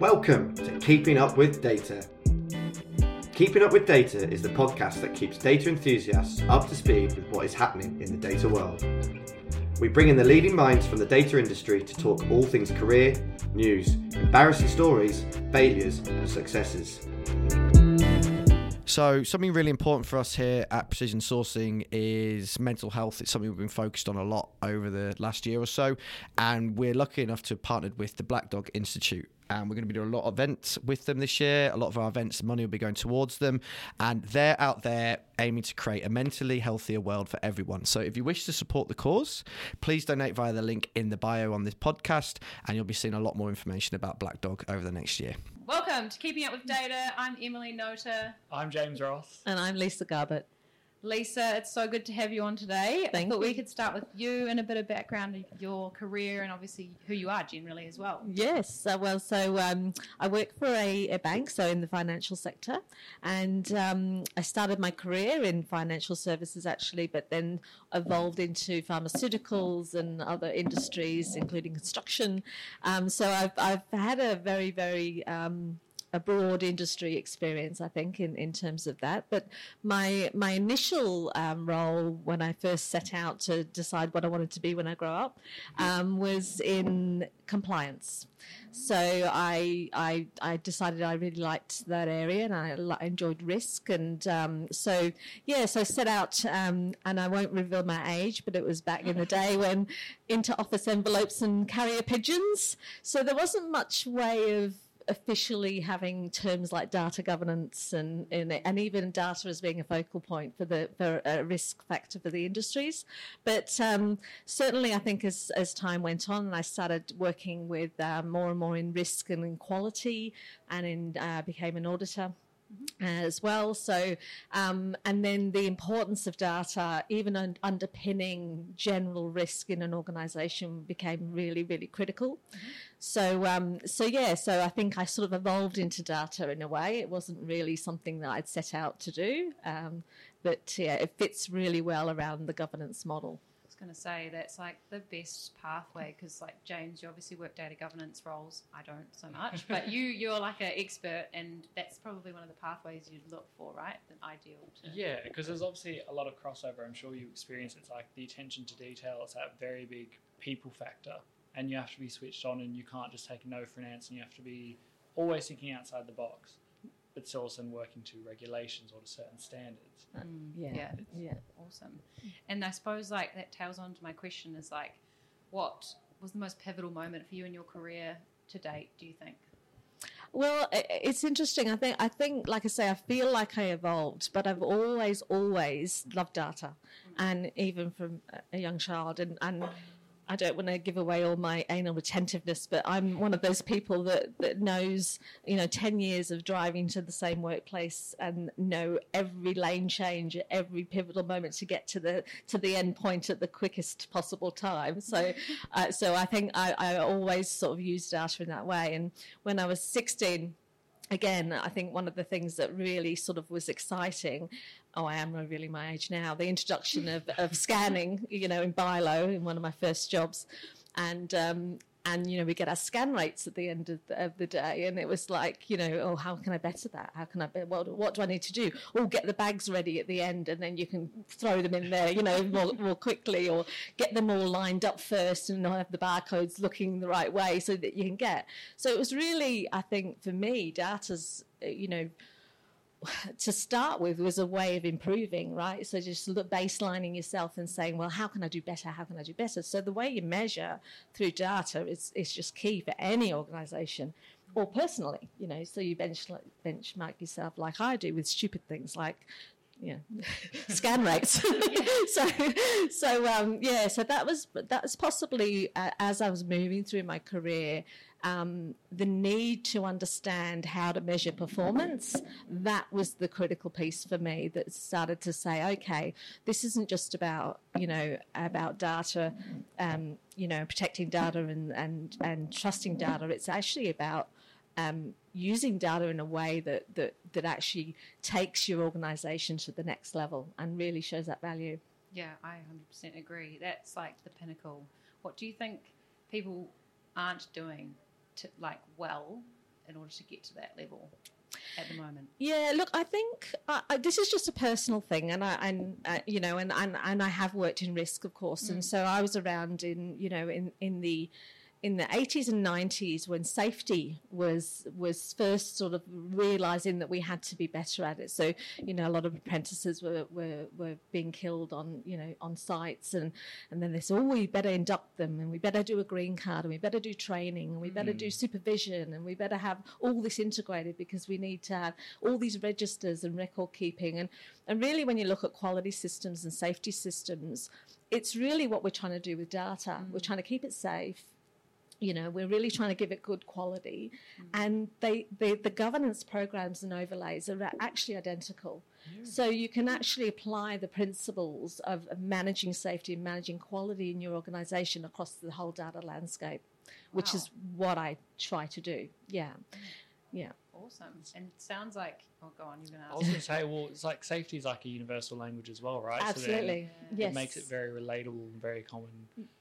Welcome to Keeping Up with Data. Keeping Up with Data is the podcast that keeps data enthusiasts up to speed with what is happening in the data world. We bring in the leading minds from the data industry to talk all things career, news, embarrassing stories, failures, and successes. So, something really important for us here at Precision Sourcing is mental health. It's something we've been focused on a lot over the last year or so, and we're lucky enough to have partnered with the Black Dog Institute and we're going to be doing a lot of events with them this year. A lot of our events, money will be going towards them, and they're out there aiming to create a mentally healthier world for everyone. So if you wish to support the cause, please donate via the link in the bio on this podcast, and you'll be seeing a lot more information about Black Dog over the next year. Welcome to Keeping Up with Data. I'm Emily Nota. I'm James Ross. And I'm Lisa Garbutt. Lisa, it's so good to have you on today. Thank I thought you. we could start with you and a bit of background of your career and obviously who you are generally as well. Yes, uh, well, so um, I work for a, a bank, so in the financial sector, and um, I started my career in financial services actually, but then evolved into pharmaceuticals and other industries, including construction. Um, so I've, I've had a very, very um, a broad industry experience, I think, in, in terms of that. But my my initial um, role when I first set out to decide what I wanted to be when I grow up um, was in compliance. So I, I I decided I really liked that area and I li- enjoyed risk and um, so yeah so I set out um, and I won't reveal my age but it was back in the day when into office envelopes and carrier pigeons so there wasn't much way of officially having terms like data governance and, and even data as being a focal point for the for a risk factor for the industries. But um, certainly, I think as as time went on, and I started working with uh, more and more in risk and in quality, and in uh, became an auditor as well. So, um, and then the importance of data, even un- underpinning general risk in an organisation, became really, really critical. So, um, so yeah, so I think I sort of evolved into data in a way. It wasn't really something that I'd set out to do, um, but yeah, it fits really well around the governance model. Going to say that's like the best pathway because, like James, you obviously work data governance roles. I don't so much, but you you're like an expert, and that's probably one of the pathways you'd look for, right? The ideal. To... Yeah, because there's obviously a lot of crossover. I'm sure you experience it's like the attention to detail. It's that very big people factor, and you have to be switched on, and you can't just take a no for an answer. And you have to be always thinking outside the box, but still also working to regulations or to certain standards. Mm, Yeah, yeah, yeah. awesome. And I suppose like that tails on to my question is like, what was the most pivotal moment for you in your career to date? Do you think? Well, it's interesting. I think, I think, like I say, I feel like I evolved, but I've always, always loved data, and even from a young child. And, and I don't want to give away all my anal retentiveness, but I'm one of those people that, that knows, you know, 10 years of driving to the same workplace and know every lane change at every pivotal moment to get to the to the end point at the quickest possible time. So, uh, so I think I, I always sort of use data in that way. And when I was 16, again, I think one of the things that really sort of was exciting. Oh, I am revealing my age now. The introduction of, of scanning, you know, in Bi-Lo in one of my first jobs, and um, and you know we get our scan rates at the end of the, of the day, and it was like, you know, oh, how can I better that? How can I? Be, what what do I need to do? Oh, get the bags ready at the end, and then you can throw them in there, you know, more, more quickly, or get them all lined up first, and have the barcodes looking the right way so that you can get. So it was really, I think, for me, data's, you know to start with was a way of improving, right? So just look, baselining yourself and saying, well, how can I do better? How can I do better? So the way you measure through data is, is just key for any organization or personally, you know, so you bench, benchmark yourself like I do with stupid things like know, scan rates. so, so um, yeah, so that was that was possibly uh, as I was moving through my career, um, the need to understand how to measure performance. That was the critical piece for me that started to say, okay, this isn't just about you know about data, um, you know, protecting data and and and trusting data. It's actually about um, using data in a way that, that, that actually takes your organisation to the next level and really shows that value. Yeah, I 100% agree. That's like the pinnacle. What do you think people aren't doing to like well in order to get to that level at the moment? Yeah, look, I think uh, uh, this is just a personal thing, and I and uh, you know, and, and and I have worked in risk, of course, and so I was around in you know in in the in the 80s and 90s when safety was was first sort of realizing that we had to be better at it. So you know a lot of apprentices were were, were being killed on you know on sites and and then they said oh we better induct them and we better do a green card and we better do training and we better do mm. supervision and we better have all this integrated because we need to have all these registers and record keeping. And and really when you look at quality systems and safety systems it's really what we're trying to do with data. Mm. We're trying to keep it safe you know we're really trying to give it good quality. Mm. And they, they the governance programs and overlays are actually identical. So you can actually apply the principles of, of managing safety and managing quality in your organization across the whole data landscape which is what i try to do. Yeah. Mm. Yeah Awesome. And it sounds like, oh, go on, you're going to ask. I ask. was going to say, well, it's like safety is like a universal language as well, right? So then absolutely yes It makes it very relatable and very common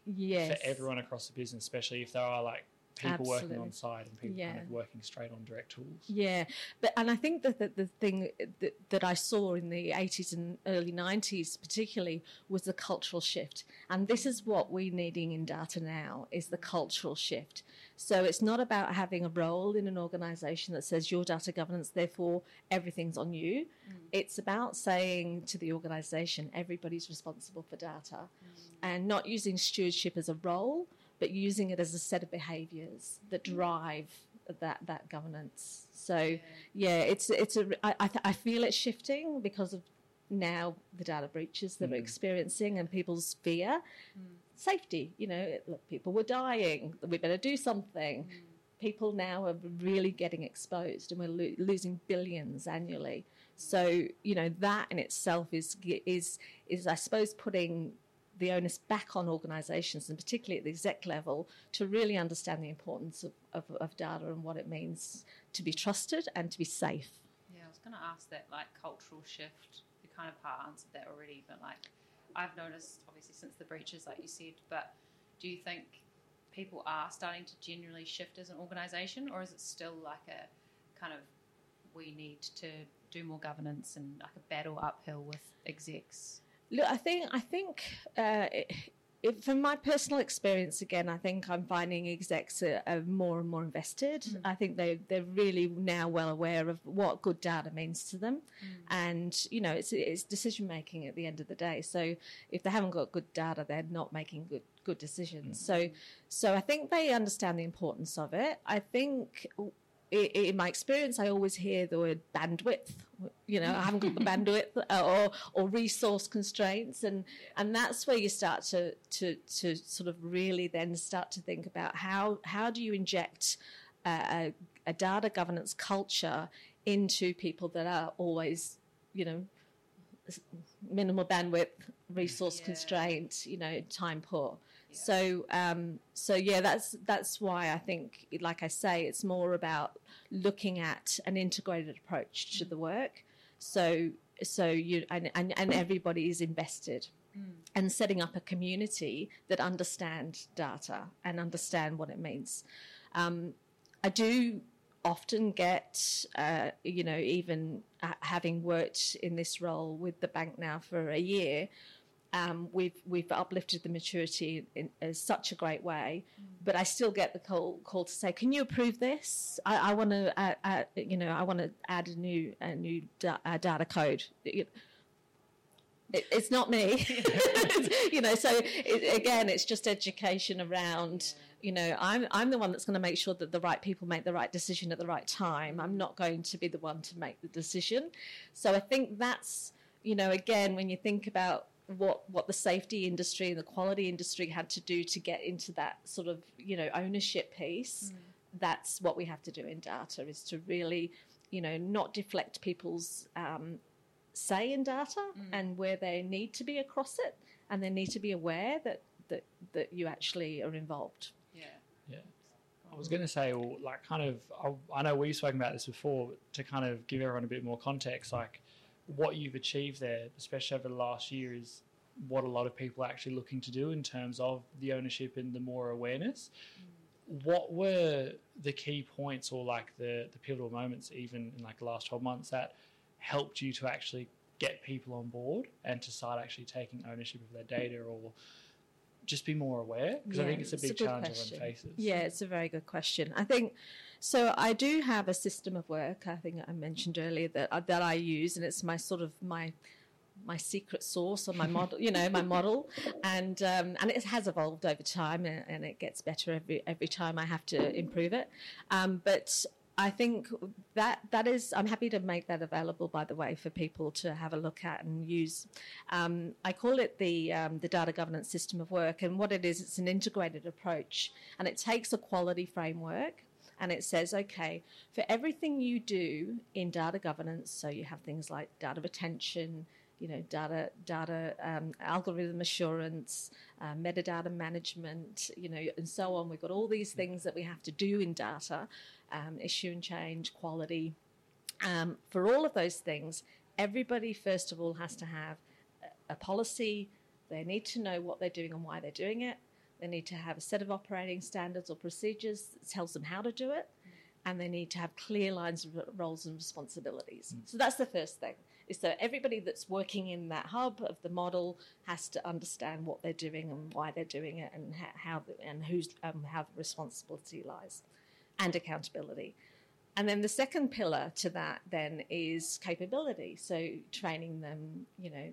yes for everyone across the business, especially if there are like people working Absolutely. on site and people Yeah. kind of working straight on direct tools. Yeah, but and I think that the, the thing that, that I saw in the 80s and early 90s, particularly, was the cultural shift, and this is what we're needing in data now: is the cultural shift. So it's not about having a role in an organisation that says your data governance, therefore everything's on you. Mm. It's about saying to the organisation, everybody's responsible for data, mm. and not using stewardship as a role, but using it as a set of behaviours that mm. drive that that governance. So yeah, it's it's a I I, th- I feel it's shifting because of now the data breaches that we're mm. experiencing and people's fear, mm. safety. You know, it- look, people were dying. We better do something. People now are really getting exposed, and we're lo- losing billions annually. So you know that in itself is is is I suppose putting the onus back on organisations, and particularly at the exec level, to really understand the importance of, of, of data and what it means to be trusted and to be safe. Yeah, I was going to ask that, like, cultural shift. You kind of part answered that already, but, like, I've noticed, obviously, since the breaches, like you said, but do you think people are starting to generally shift as an organisation, or is it still like a kind of we need to do more governance and like a battle uphill with execs? Look, I think I think uh, it, it, from my personal experience, again, I think I'm finding execs are, are more and more invested. Mm. I think they they're really now well aware of what good data means to them, mm. and you know, it's it's decision making at the end of the day. So if they haven't got good data, they're not making good good decisions. Mm. So so I think they understand the importance of it. I think in my experience, I always hear the word bandwidth. You know, I haven't got the bandwidth uh, or or resource constraints, and and that's where you start to to to sort of really then start to think about how how do you inject a, a, a data governance culture into people that are always, you know, minimal bandwidth, resource Yeah. constraint, you know, time poor. So, um, so yeah, that's that's why I think, like I say, it's more about looking at an integrated approach to the work. So, so you and and, and everybody is invested, and setting up a community that understand data and understand what it means. Um, I do often get, uh, you know, even uh, having worked in this role with the bank now for a year, um, we've we've uplifted the maturity in, in such a great way. But I still get the call call to say, "Can you approve this? I, I want to, uh, uh, you know, I want to add a new a new da- uh, data code." It- it, it's not me, you know. So it, again, it's just education around. You know, I'm I'm the one that's going to make sure that the right people make the right decision at the right time. I'm not going to be the one to make the decision. So I think that's you know, again, when you think about what what the safety industry and the quality industry had to do to get into that sort of you know ownership piece, that's what we have to do in data is to really you know not deflect people's um, say in data and where they need to be across it, and they need to be aware that that that you actually are involved. Yeah. Yeah. I was going to say, well, like, kind of, I, I know we've spoken about this before, but to kind of give everyone a bit more context, like, what you've achieved there, especially over the last year, is what a lot of people are actually looking to do in terms of the ownership and the more awareness. what were the key points or like the the pivotal moments, even in like the last twelve months, that helped you to actually get people on board and to start actually taking ownership of their data or just be more aware? Because I think it's a big good challenge question. everyone faces. Yeah, it's a very good question. I think so. I do have a system of work. I think I mentioned earlier that uh, that I use, and it's my sort of my my secret sauce or my model, you know, my model, and um, and it has evolved over time, and, and it gets better every every time I have to improve it. Um, but I think that that is. I'm happy to make that available, by the way, for people to have a look at and use. Um, I call it the um, the data governance system of work, and what it is, it's an integrated approach, and it takes a quality framework. And it says, okay, for everything you do in data governance, so you have things like data retention, you know, data, data um, algorithm assurance, uh, metadata management, you know, and so on. We've got all these things that we have to do in data, um, issue and change, quality. Um, for all of those things, everybody first of all has to have a, a policy. They need to know what they're doing and why they're doing it. They need to have a set of operating standards or procedures that tells them how to do it, and they need to have clear lines of roles and responsibilities. So that's the first thing. Is that everybody that's working in that hub of the model has to understand what they're doing and why they're doing it, and how, how and who's um, how the responsibility lies, and accountability. And then the second pillar to that then is capability. So training them, you know,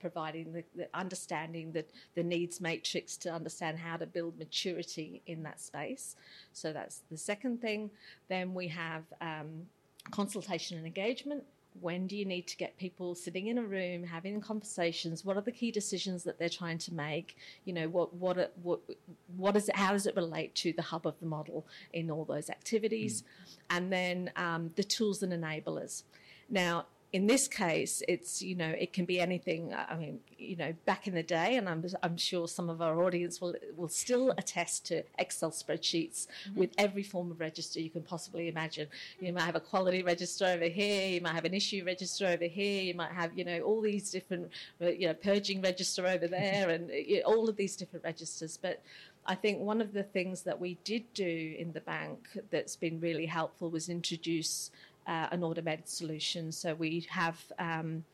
providing the, the understanding that the needs matrix to understand how to build maturity in that space. So that's the second thing. Then we have um, consultation and engagement. When do you need to get people sitting in a room having conversations? What are the key decisions that they're trying to make? You know, what what what what is it? How does it relate to the hub of the model in all those activities? And then um, the tools and enablers. Now, in this case, it's you know it can be anything. I mean, you know, back in the day, and I'm I'm sure some of our audience will will still attest to Excel spreadsheets mm-hmm. with every form of register you can possibly imagine. You might have a quality register over here, you might have an issue register over here, you might have you know all these different uh, you know purging register over mm-hmm. there, and uh, you know, all of these different registers, but. I think one of the things that we did do in the bank that's been really helpful was introduce uh, an automated solution. So we have. Um,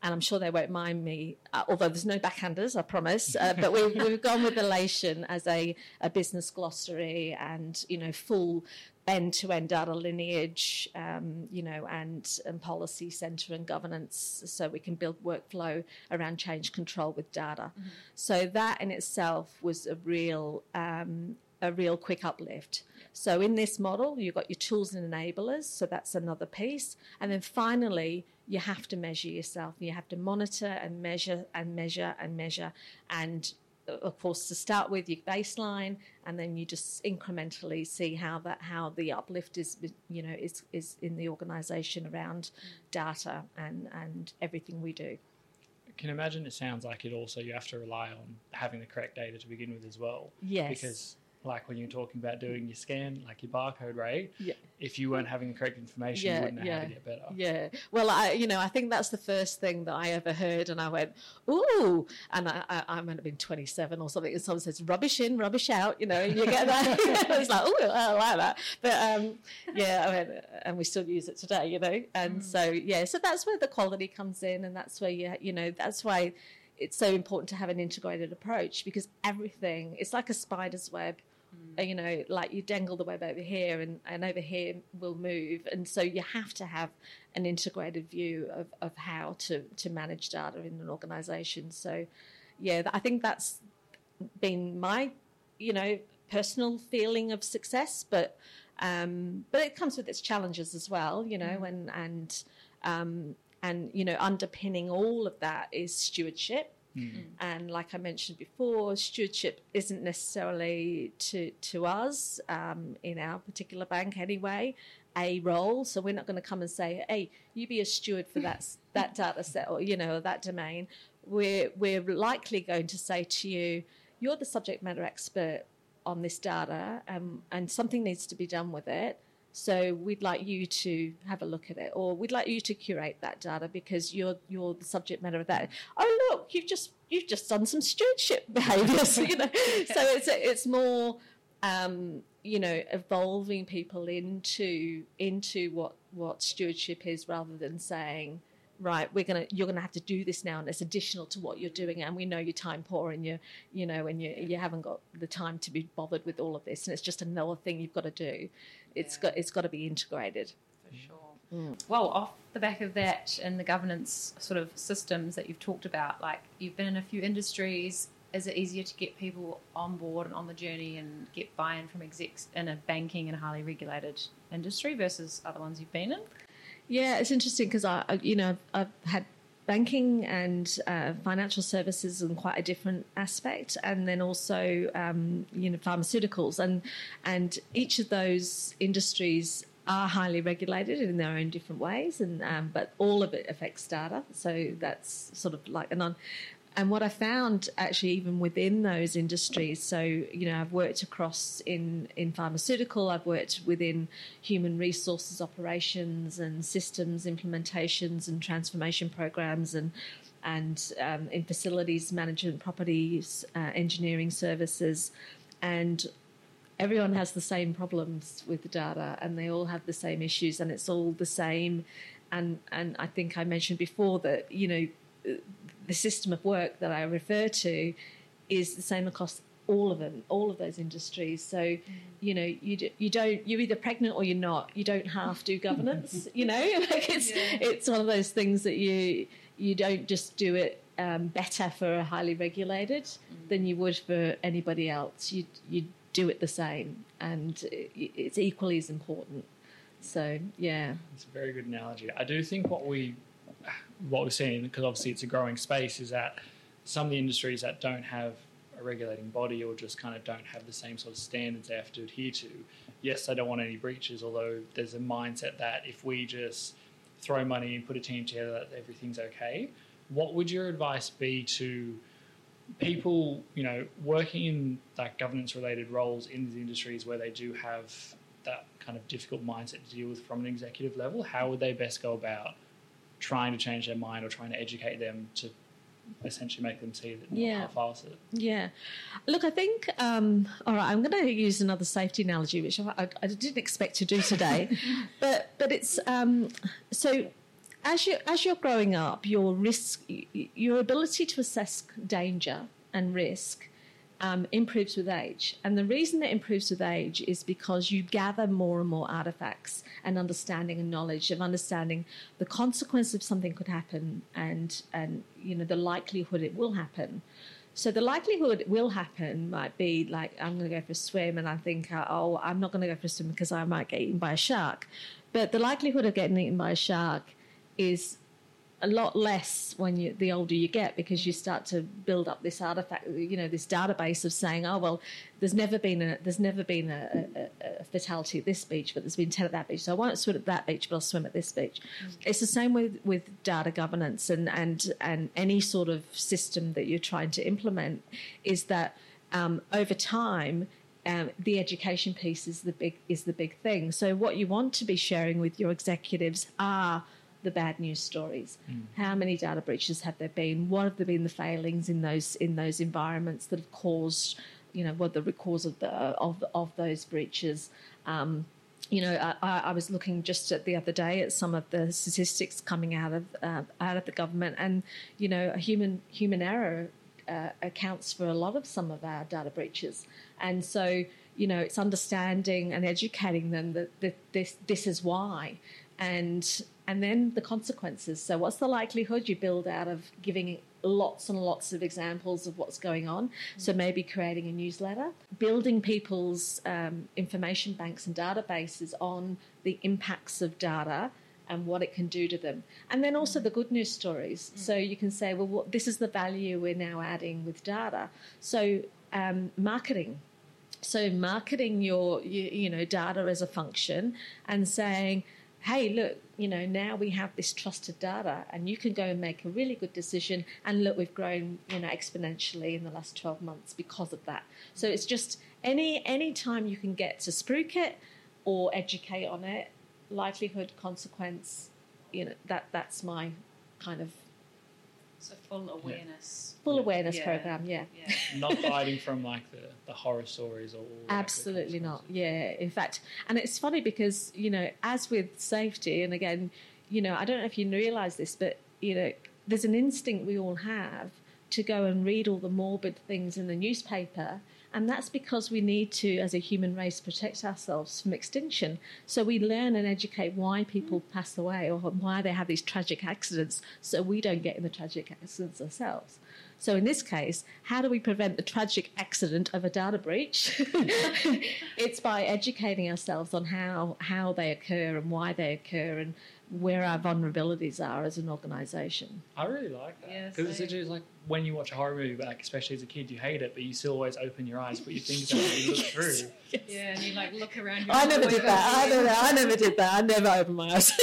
and I'm sure they won't mind me, uh, although there's no backhanders, I promise. Uh, but we, we've gone with Alation as a, a business glossary and you know full end-to-end data lineage, um, you know, and, and policy center and governance, so we can build workflow around change control with data. So that in itself was a real um, a real quick uplift. So in this model, you've got your tools and enablers, so that's another piece. And then finally, you have to measure yourself. You have to monitor and measure and measure and measure. And uh, of course, to start with your baseline, and then you just incrementally see how that how the uplift is, you know, is is in the organisation around data and and everything we do. I can imagine it sounds like it also you have to rely on having the correct data to begin with as well. Yes. Because like when you're talking about doing your scan, like your barcode rate, Yeah. if you weren't having the correct information, Yeah, you wouldn't know how to get better. Yeah. Well, I, you know, I think that's the first thing that I ever heard, and I went, "Ooh!" And I, I, I might have been 27 or something, and someone says, "Rubbish in, rubbish out," you know, and you get that. it's like, "Ooh, I like that." But um, yeah, I mean, and we still use it today, you know. And so yeah, so that's where the quality comes in, and that's where you, you know, that's why it's so important to have an integrated approach because everything it's like a spider's web uh, you know, like you dangle the web over here and, and over here will move. And so you have to have an integrated view of, of how to, to manage data in an organization. So, yeah, I think that's been my, you know, personal feeling of success, but um, but it comes with its challenges as well, you know, and and um, and you know, underpinning all of that is stewardship. And like I mentioned before, stewardship isn't necessarily to to us um, in our particular bank anyway a role. So we're not going to come and say, "Hey, you be a steward for that that data set or you know that domain." We're we're likely going to say to you, "You're the subject matter expert on this data, um, and something needs to be done with it." So we'd like you to have a look at it, or we'd like you to curate that data because you're you're the subject matter of that. Oh look, you've just you've just done some stewardship behaviours, you know. So it's it's more um, you know, evolving people into into what what stewardship is, rather than saying, right, we're gonna you're gonna have to do this now, and it's additional to what you're doing, and we know you're time poor, and you you know, and you you haven't got the time to be bothered with all of this, and it's just another thing you've got to do. It's Yeah. got it's got to be integrated. for mm. sure. Mm. Well, off the back of that and the governance sort of systems that you've talked about, like you've been in a few industries, is it easier to get people on board and on the journey and get buy-in from execs in a banking and highly regulated industry versus other ones you've been in? Yeah, it's interesting because I, you know, I've had banking and uh, financial services in quite a different aspect, and then also um, you know pharmaceuticals, and and each of those industries are highly regulated in their own different ways, and um, but all of it affects data, so that's sort of like an on. And what I found actually, even within those industries, so you know, I've worked across in in pharmaceutical, I've worked within human resources operations and systems implementations and transformation programs, and and um, in facilities management, properties, uh, engineering services, and everyone has the same problems with the data and they all have the same issues and it's all the same. And and I think I mentioned before that you know the system of work that I refer to is the same across all of them all of those industries. So you know you d- you don't you're either pregnant or you're not. You don't half do governance you know? Like it's it's one of those things that you you don't just do it um, better for a highly regulated than you would for anybody else. You you do it the same and it's equally as important. So yeah. It's a very good analogy. I do think what we what we're seeing because obviously it's a growing space is that some of the industries that don't have a regulating body or just kind of don't have the same sort of standards they have to adhere to. Yes, they don't want any breaches, although there's a mindset that if we just throw money and put a team together, that everything's okay. What would your advice be to people, you know, working in like governance related roles in these industries where they do have that kind of difficult mindset to deal with from an executive level? How would they best go about trying to change their mind or trying to educate them to essentially make them see that Yeah. half-ass it? Yeah. Look, I think, um, all right, I'm going to use another safety analogy, which I, I, I didn't expect to do today. but but it's um, so as, you, as you're growing up, your risk, your ability to assess danger and risk um, improves with age. And the reason it improves with age is because you gather more and more artifacts and understanding and knowledge of understanding the consequence of something could happen and, and you know, the likelihood it will happen. So the likelihood it will happen might be like I'm going to go for a swim and I think oh I'm not going to go for a swim because I might get eaten by a shark, but the likelihood of getting eaten by a shark is a lot less when you the older you get because you start to build up this artifact you know this database of saying oh well there's never been a there's never been a, a, a fatality at this beach but there's been 10 at that beach so I won't swim at that beach but I'll swim at this beach it's the same with with data governance and and and any sort of system that you're trying to implement is that um, over time um, the education piece is the big is the big thing. So what you want to be sharing with your executives are the bad news stories. How many data breaches have there been? What have there been the failings in those in those environments that have caused, you know, what the cause of the of of those breaches? Um, you know, I- I, was looking just at the other day at some of the statistics coming out of uh, out of the government, and you know, a human human error uh, accounts for a lot of some of our data breaches, and so you know, it's understanding and educating them that, that this this is why, and and then the consequences. So, what's the likelihood you build out of giving lots and lots of examples of what's going on? So, maybe creating a newsletter, building people's um, information banks and databases on the impacts of data and what it can do to them. And then also the good news stories. So you can say, well, what, this is the value we're now adding with data. So um, marketing. So marketing your, you, you know, data as a function and saying, hey, look, you know, now we have this trusted data and you can go and make a really good decision. And look, we've grown, you know, exponentially in the last 12 months because of that. So it's just any, any time you can get to spruik it or educate on it, likelihood, consequence, you know, that that's my kind of So full awareness. full Yeah. awareness Yeah. program. Yeah. Yeah. Not hiding from like the, the horror stories or the Absolutely not. consequences. Yeah, in fact, and it's funny because you know, as with safety, and again, you know, I don't know if you realise this, but you know, there's an instinct we all have to go and read all the morbid things in the newspaper. And that's because we need to, as a human race, protect ourselves from extinction. So we learn and educate why people pass away or why they have these tragic accidents so we don't get in the tragic accidents ourselves. So in this case, how do we prevent the tragic accident of a data breach? it's by educating ourselves on how, how they occur and why they occur and where our vulnerabilities are as an organisation. I really like that Yeah, because same. it's just like when you watch a horror movie, like especially as a kid, you hate it, but you still always open your eyes, put your fingers out, and you look through. Yeah, and you like look around. Your I never did that. I never, I never did that. I never opened my eyes.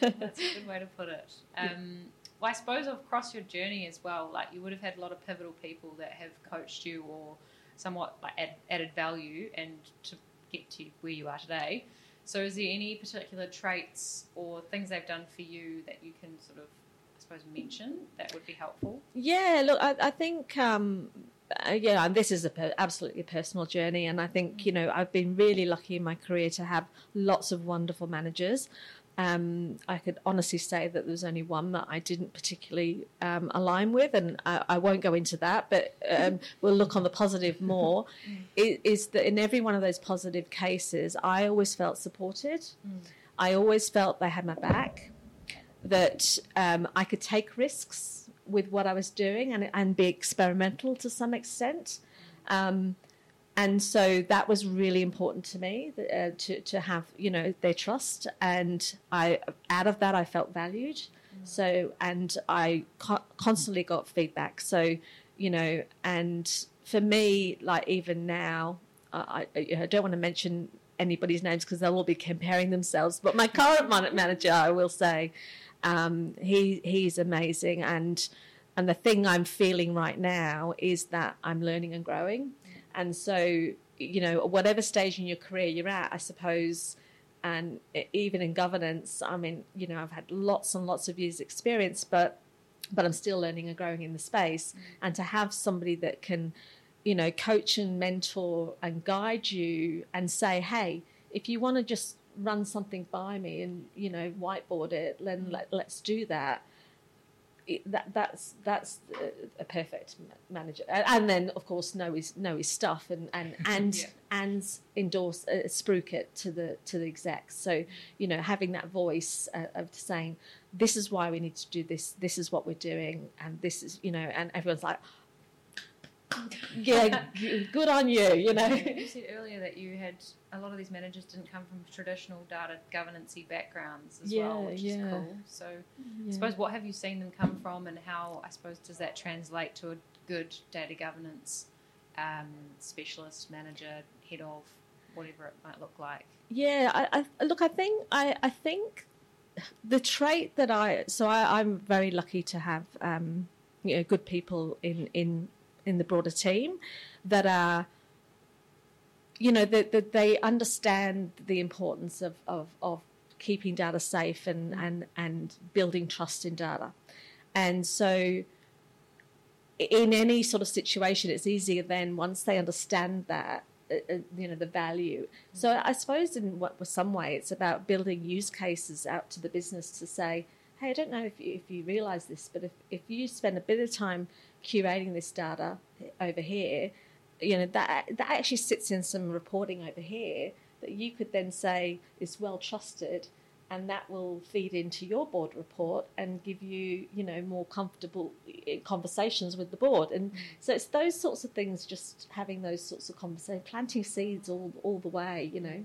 That's a good way to put it. Um, well, I suppose across your journey as well, like you would have had a lot of pivotal people that have coached you or somewhat like add, added value and to get to where you are today. So, is there any particular traits or things they've done for you that you can sort of, I suppose, mention that would be helpful? Yeah, look, I, I think, um, uh, yeah, this is a per- absolutely personal journey, and I think you know I've been really lucky in my career to have lots of wonderful managers. Um, I could honestly say that there was only one that I didn't particularly um, align with, and I, I won't go into that, but um, we'll look on the positive more. is, is that in every one of those positive cases, I always felt supported. I always felt they had my back that um, I could take risks with what I was doing and, and be experimental to some extent. Um, and so that was really important to me uh, to, to have, you know, their trust. And I, out of that, I felt valued. So, and I co- constantly got feedback. So, you know, and for me, like even now, I, I, I don't want to mention anybody's names because they'll all be comparing themselves. But my current manager, I will say, um, he he's amazing, and and the thing I'm feeling right now is that I'm learning and growing, and so you know whatever stage in your career you're at, I suppose. And even in governance, I mean, you know, I've had lots and lots of years' experience, but but I'm still learning and growing in the space. Mm. And to have somebody that can, you know, coach and mentor and guide you and say, hey, if you want to just run something by me and you know whiteboard it, then mm. let, let's do that. It, that that's that's a, a perfect manager, and then of course know his know his stuff and and and Yeah. and endorse uh, spruik it to the to the execs. So you know having that voice uh, of saying this is why we need to do this, this is what we're doing, and this is you know, and everyone's like, yeah, g- good on you, you know. You said earlier that you had a lot of these managers didn't come from traditional data governance backgrounds as well, Yeah, which yeah. is cool. So, I suppose what have you seen them come from, and how I suppose does that translate to a good data governance um, specialist, manager, head of, whatever it might look like? Yeah, I, I look. I think I, I think the trait that I so I, I'm very lucky to have um, you know good people in in in the broader team that are you know that, that they understand the importance of, of, of keeping data safe and, and and building trust in data, and so in any sort of situation, it's easier then once they understand that, uh, uh, you know, the value. So I suppose in what some way, it's about building use cases out to the business to say, hey, I don't know if you, if you realize this, but if, if you spend a bit of time curating this data over here, you know, that, that actually sits in some reporting over here that you could then say is well trusted and that will feed into your board report and give you you know more comfortable eh, conversations with the board and so it's those sorts of things just having those sorts of conversations planting seeds all all the way you know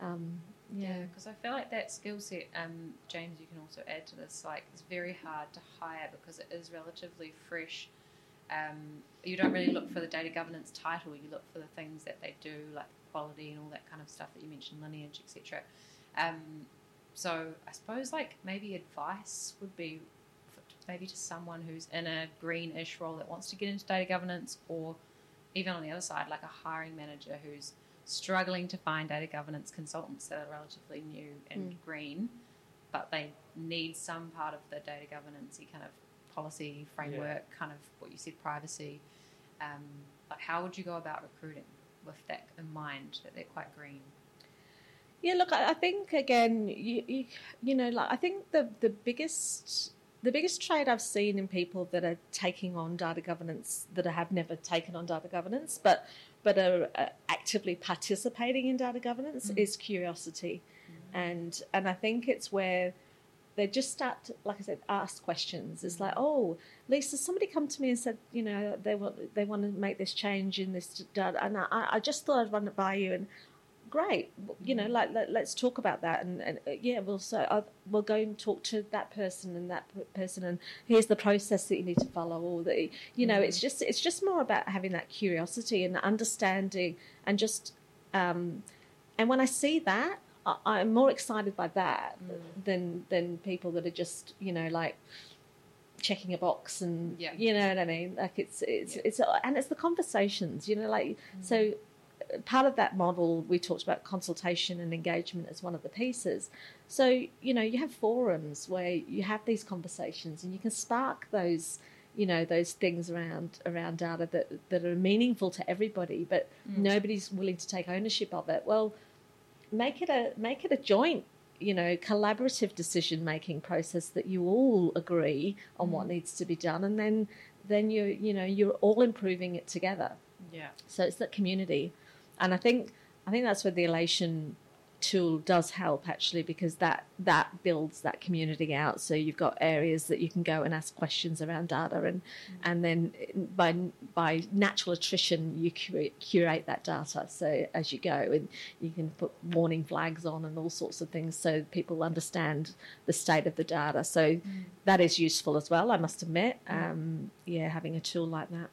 um, Yeah, because I feel like that skill set, um, James, you can also add to this. Like, it's very hard to hire because it is relatively fresh. Um, you don't really look for the data governance title. You look for the things that they do, like quality and all that kind of stuff that you mentioned, lineage, etc. Um, so I suppose like maybe advice would be maybe to someone who's in a greenish role that wants to get into data governance, or even on the other side, like a hiring manager who's struggling to find data governance consultants that are relatively new and green, but they need some part of the data governance you kind of policy framework, kind of what you said, privacy. Um, like how would you go about recruiting with that in mind that they're quite green? Yeah, look, I, think again, you, you you know, like I think the the biggest the biggest trade I've seen in people that are taking on data governance that have never taken on data governance, but but are uh, actively participating in data governance Mm. is curiosity, and and I think it's where they just start to, like I said, ask questions. It's like, oh, Lisa, somebody come to me and said, you know, they want they want to make this change in this and I, I just thought I'd run it by you, and great, you know, like let, let's talk about that, and, and uh, yeah, we'll so uh, we'll go and talk to that person and that person, and here's the process that you need to follow, or the, you know, it's just it's just more about having that curiosity and understanding, and just, um, and when I see that. I- I'm more excited by that mm. than than people that are just you know like checking a box and Yeah. you know what I mean. Like it's it's Yeah. it's and it's the conversations. You know, like mm. so. uh, Part of that model, we talked about consultation and engagement as one of the pieces. So you know, you have forums where you have these conversations, and you can spark those, you know, those things around around data that that are meaningful to everybody, but mm. nobody's willing to take ownership of it. Well, make it a make it a joint you know collaborative decision making process that you all agree on what mm. needs to be done and then then you you know you're all improving it together. Yeah. so it's that community. And i think i think that's where the Alation tool does help actually because that that builds that community out. So you've got areas that you can go and ask questions around data and mm. and then by by natural attrition you curate, curate that data. So as you go and you can put warning flags on and all sorts of things so people understand the state of the data. So mm. that is useful as well i must admit mm. um, yeah having a tool like that.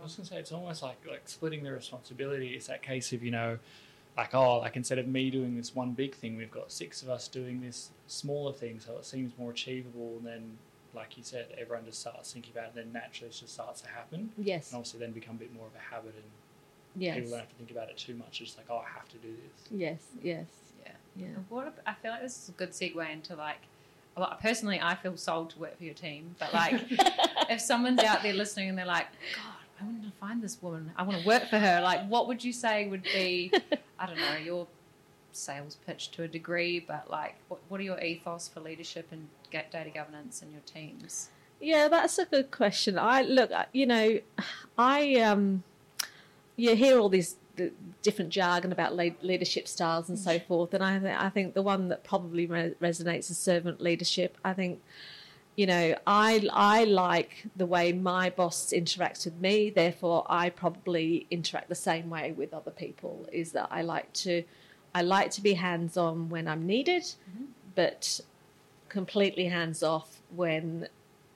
I was gonna say it's almost like like splitting the responsibility. It's that case of you know, like oh, like instead of me doing this one big thing, we've got six of us doing this smaller thing, so it seems more achievable. And then, like you said, everyone just starts thinking about it, and then naturally it just starts to happen. yes And obviously, then become a bit more of a habit, and yes people don't have to think about it too much. It's just like oh, I have to do this. yes yes Yeah. yeah What ab- I feel like this is a good segue into like. Well, personally, I feel sold to work for your team, but like, if someone's out there listening and they're like, "God, I want to find this woman. I want to work for her." Like, what would you say would be, I don't know, your sales pitch to a degree, but like, what, what are your ethos for leadership and data governance in your teams? Yeah, that's a good question. I look, you know, I um, you hear all these the different jargon about le- leadership styles and so forth, and I th- I think the one that probably re- resonates is servant leadership. I think, you know, I I like the way my boss interacts with me. Therefore, I probably interact the same way with other people. Is that I like to I like to be hands on when I'm needed, but completely hands off when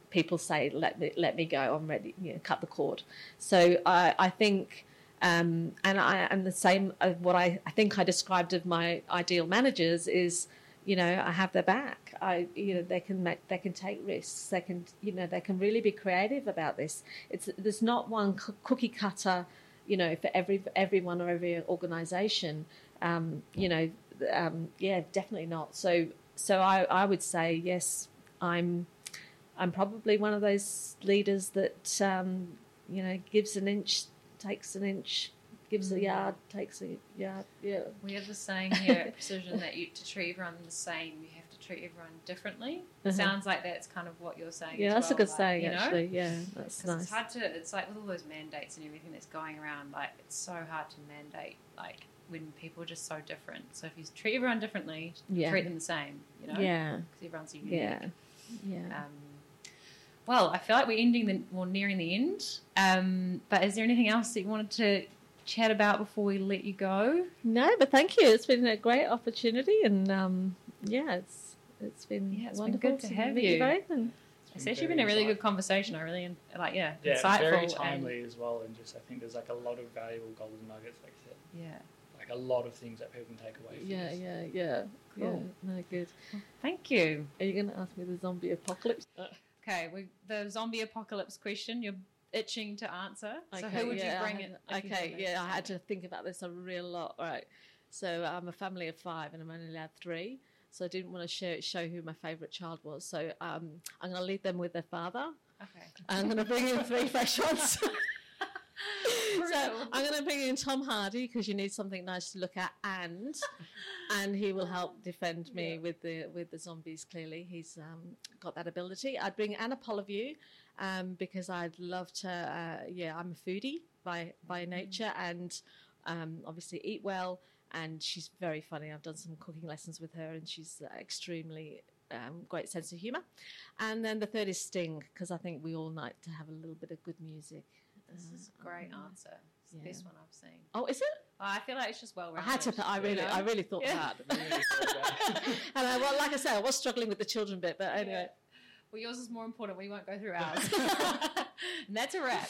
people say let me let me go i'm ready you know cut the cord so i i think um and i and the same of what i i think i described of my ideal managers is you know i have their back i you know they can make they can take risks. They can you know they can really be creative about this. It's there's not one cookie cutter you know for every everyone or every organization. Um you know um yeah definitely not. So so i i would say yes i'm I'm probably one of those leaders that um, you know gives an inch, takes an inch, gives a yard, takes a yard. Yeah, We have the saying here at Precision that you, to treat everyone the same, you have treat everyone differently. It Uh-huh. sounds like that's kind of what you're saying. yeah, that's a good like, saying you know? actually. Yeah, that's 'Cause It's hard to. It's like with all those mandates and everything that's going around. Like it's so hard to mandate. Like when people are just so different. So if you treat everyone differently, Yeah. treat them the same. You know. Yeah, Because everyone's unique. yeah, yeah. Um, well, I feel like we're ending the well, nearing the end. Um, but is there anything else that you wanted to chat about before we let you go? No, but thank you. It's been a great opportunity, and um, yeah, it's it's been Yeah, it's been good to to have meet you. both. And It's actually been a really good conversation. I really like, yeah, Yeah, insightful. very and- timely as well, and just I think there's like a lot of valuable golden nuggets, like you said, yeah. like a lot of things that people can take away. From yeah, this. yeah, yeah, yeah. Cool. No good. Thank you. Are you going to ask me the zombie apocalypse? Uh. Okay, we, the zombie apocalypse question you're itching to answer. Okay, so who would yeah, you bring I it? had- if you Okay, yeah. I had to think about this a real lot. Right, so I'm a family of five, and I'm only allowed three. So I didn't want to show, show who my favourite child was. So um, I'm going to leave them with their father. Okay. I'm going to bring in three fresh ones. so I'm going to bring in Tom Hardy because you need something nice to look at, and and he will help defend me Yeah. with the with the zombies. Clearly, he's um, got that ability. I'd bring Anna Polyviou um, because I'd love to. Uh, yeah, I'm a foodie by by nature, and um, obviously eat well. And she's very funny. I've done some cooking lessons with her, and she's uh, extremely um, great sense of humour. And then the third is Sting because I think we all like to have a little bit of good music. This is a great answer. It's the yeah. best one I've seen. Oh, is it? Oh, I feel like it's just well I had to. th- I really, I really thought Yeah. that. And I, well, like I said, I was struggling with the children bit, but anyway. Well, yours is more important. We won't go through ours. and that's a wrap.